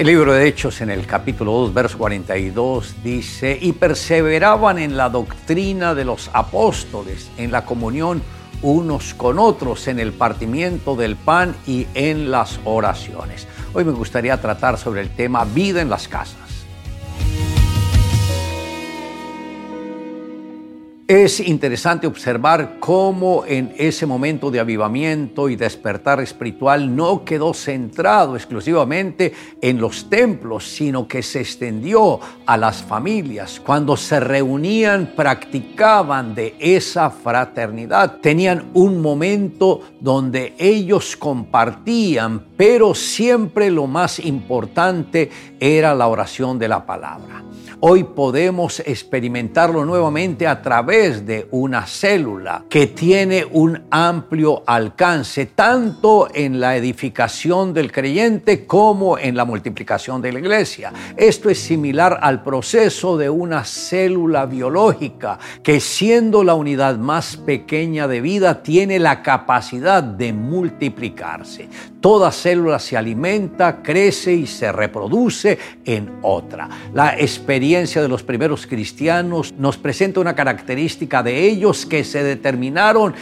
El libro de Hechos en el capítulo 2, verso 42 dice, y perseveraban en la doctrina de los apóstoles, en la comunión unos con otros, en el partimiento del pan y en las oraciones. Hoy me gustaría tratar sobre el tema vida en las casas. Es interesante observar cómo en ese momento de avivamiento y despertar espiritual no quedó centrado exclusivamente en los templos, sino que se extendió a las familias. Cuando se reunían, practicaban de esa fraternidad. Tenían un momento donde ellos compartían, pero siempre lo más importante era la oración de la palabra. Hoy podemos experimentarlo nuevamente a través de una célula que tiene un amplio alcance, tanto en la edificación del creyente como en la multiplicación de la iglesia. Esto es similar al proceso de una célula biológica que siendo la unidad más pequeña de vida tiene la capacidad de multiplicarse. Toda célula se alimenta, crece y se reproduce en otra. La experiencia de los primeros cristianos nos presenta una característica de ellos que se determinaron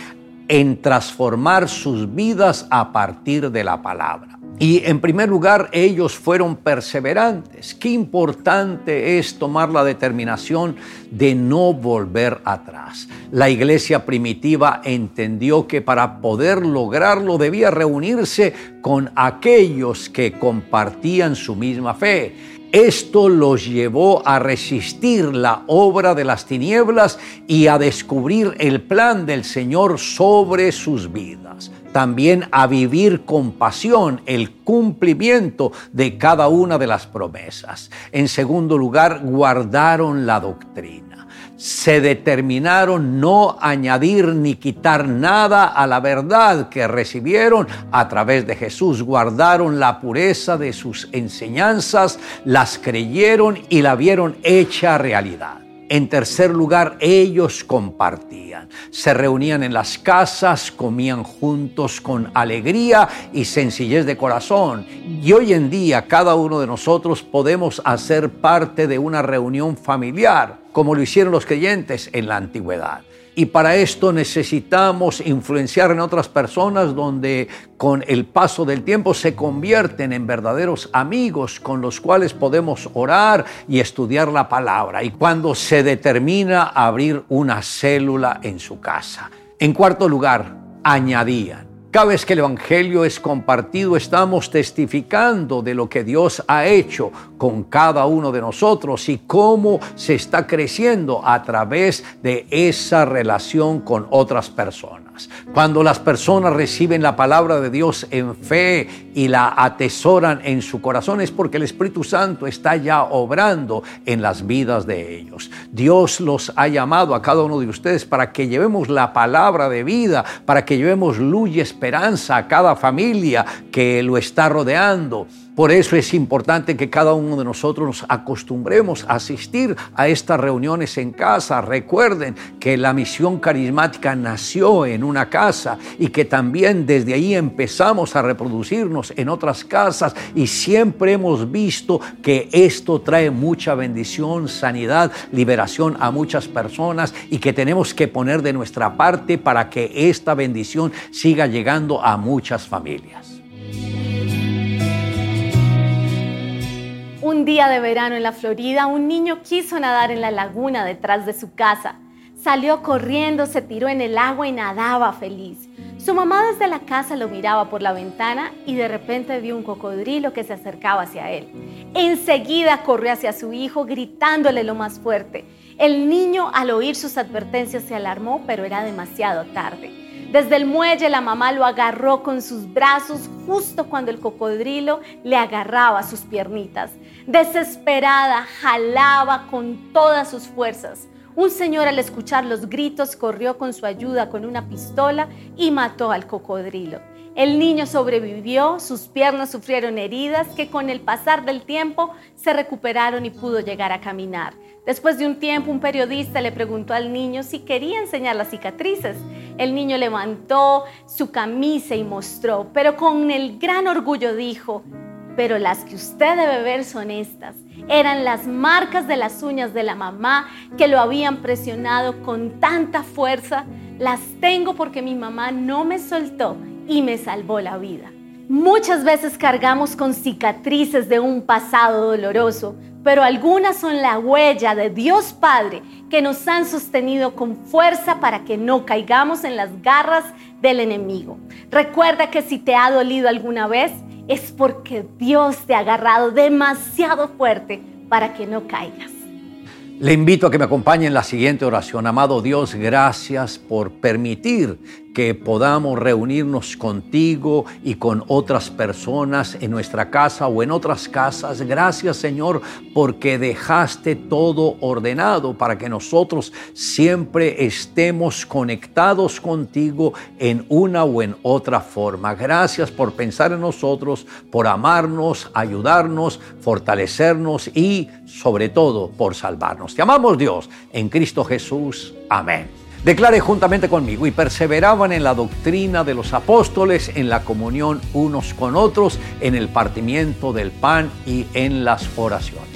en transformar sus vidas a partir de la palabra. Y en primer lugar, ellos fueron perseverantes. Qué importante es tomar la determinación de no volver atrás. La iglesia primitiva entendió que para poder lograrlo debía reunirse con aquellos que compartían su misma fe. Esto los llevó a resistir la obra de las tinieblas y a descubrir el plan del Señor sobre sus vidas también a vivir con pasión el cumplimiento de cada una de las promesas. En segundo lugar, guardaron la doctrina. Se determinaron no añadir ni quitar nada a la verdad que recibieron a través de Jesús. Guardaron la pureza de sus enseñanzas, las creyeron y la vieron hecha realidad. En tercer lugar, ellos compartían. Se reunían en las casas, comían juntos con alegría y sencillez de corazón. Y hoy en día cada uno de nosotros podemos hacer parte de una reunión familiar, como lo hicieron los creyentes en la antigüedad. Y para esto necesitamos influenciar en otras personas donde con el paso del tiempo se convierten en verdaderos amigos con los cuales podemos orar y estudiar la palabra. Y cuando se determina abrir una célula en su casa. En cuarto lugar, añadían. Cada vez que el Evangelio es compartido, estamos testificando de lo que Dios ha hecho con cada uno de nosotros y cómo se está creciendo a través de esa relación con otras personas. Cuando las personas reciben la palabra de Dios en fe y la atesoran en su corazón es porque el Espíritu Santo está ya obrando en las vidas de ellos. Dios los ha llamado a cada uno de ustedes para que llevemos la palabra de vida, para que llevemos luz y esperanza a cada familia que lo está rodeando. Por eso es importante que cada uno de nosotros nos acostumbremos a asistir a estas reuniones en casa. Recuerden que la misión carismática nació en una casa y que también desde ahí empezamos a reproducirnos en otras casas y siempre hemos visto que esto trae mucha bendición, sanidad, liberación a muchas personas y que tenemos que poner de nuestra parte para que esta bendición siga llegando a muchas familias. Un día de verano en la Florida, un niño quiso nadar en la laguna detrás de su casa. Salió corriendo, se tiró en el agua y nadaba feliz. Su mamá desde la casa lo miraba por la ventana y de repente vio un cocodrilo que se acercaba hacia él. Enseguida corrió hacia su hijo gritándole lo más fuerte. El niño al oír sus advertencias se alarmó, pero era demasiado tarde. Desde el muelle la mamá lo agarró con sus brazos justo cuando el cocodrilo le agarraba sus piernitas. Desesperada, jalaba con todas sus fuerzas. Un señor al escuchar los gritos corrió con su ayuda con una pistola y mató al cocodrilo. El niño sobrevivió, sus piernas sufrieron heridas que con el pasar del tiempo se recuperaron y pudo llegar a caminar. Después de un tiempo, un periodista le preguntó al niño si quería enseñar las cicatrices. El niño levantó su camisa y mostró, pero con el gran orgullo dijo, pero las que usted debe ver son estas. Eran las marcas de las uñas de la mamá que lo habían presionado con tanta fuerza. Las tengo porque mi mamá no me soltó y me salvó la vida. Muchas veces cargamos con cicatrices de un pasado doloroso, pero algunas son la huella de Dios Padre que nos han sostenido con fuerza para que no caigamos en las garras del enemigo. Recuerda que si te ha dolido alguna vez, es porque Dios te ha agarrado demasiado fuerte para que no caigas. Le invito a que me acompañe en la siguiente oración. Amado Dios, gracias por permitir que podamos reunirnos contigo y con otras personas en nuestra casa o en otras casas. Gracias Señor porque dejaste todo ordenado para que nosotros siempre estemos conectados contigo en una o en otra forma. Gracias por pensar en nosotros, por amarnos, ayudarnos, fortalecernos y sobre todo por salvarnos. Te amamos Dios en Cristo Jesús. Amén. Declare juntamente conmigo y perseveraban en la doctrina de los apóstoles, en la comunión unos con otros, en el partimiento del pan y en las oraciones.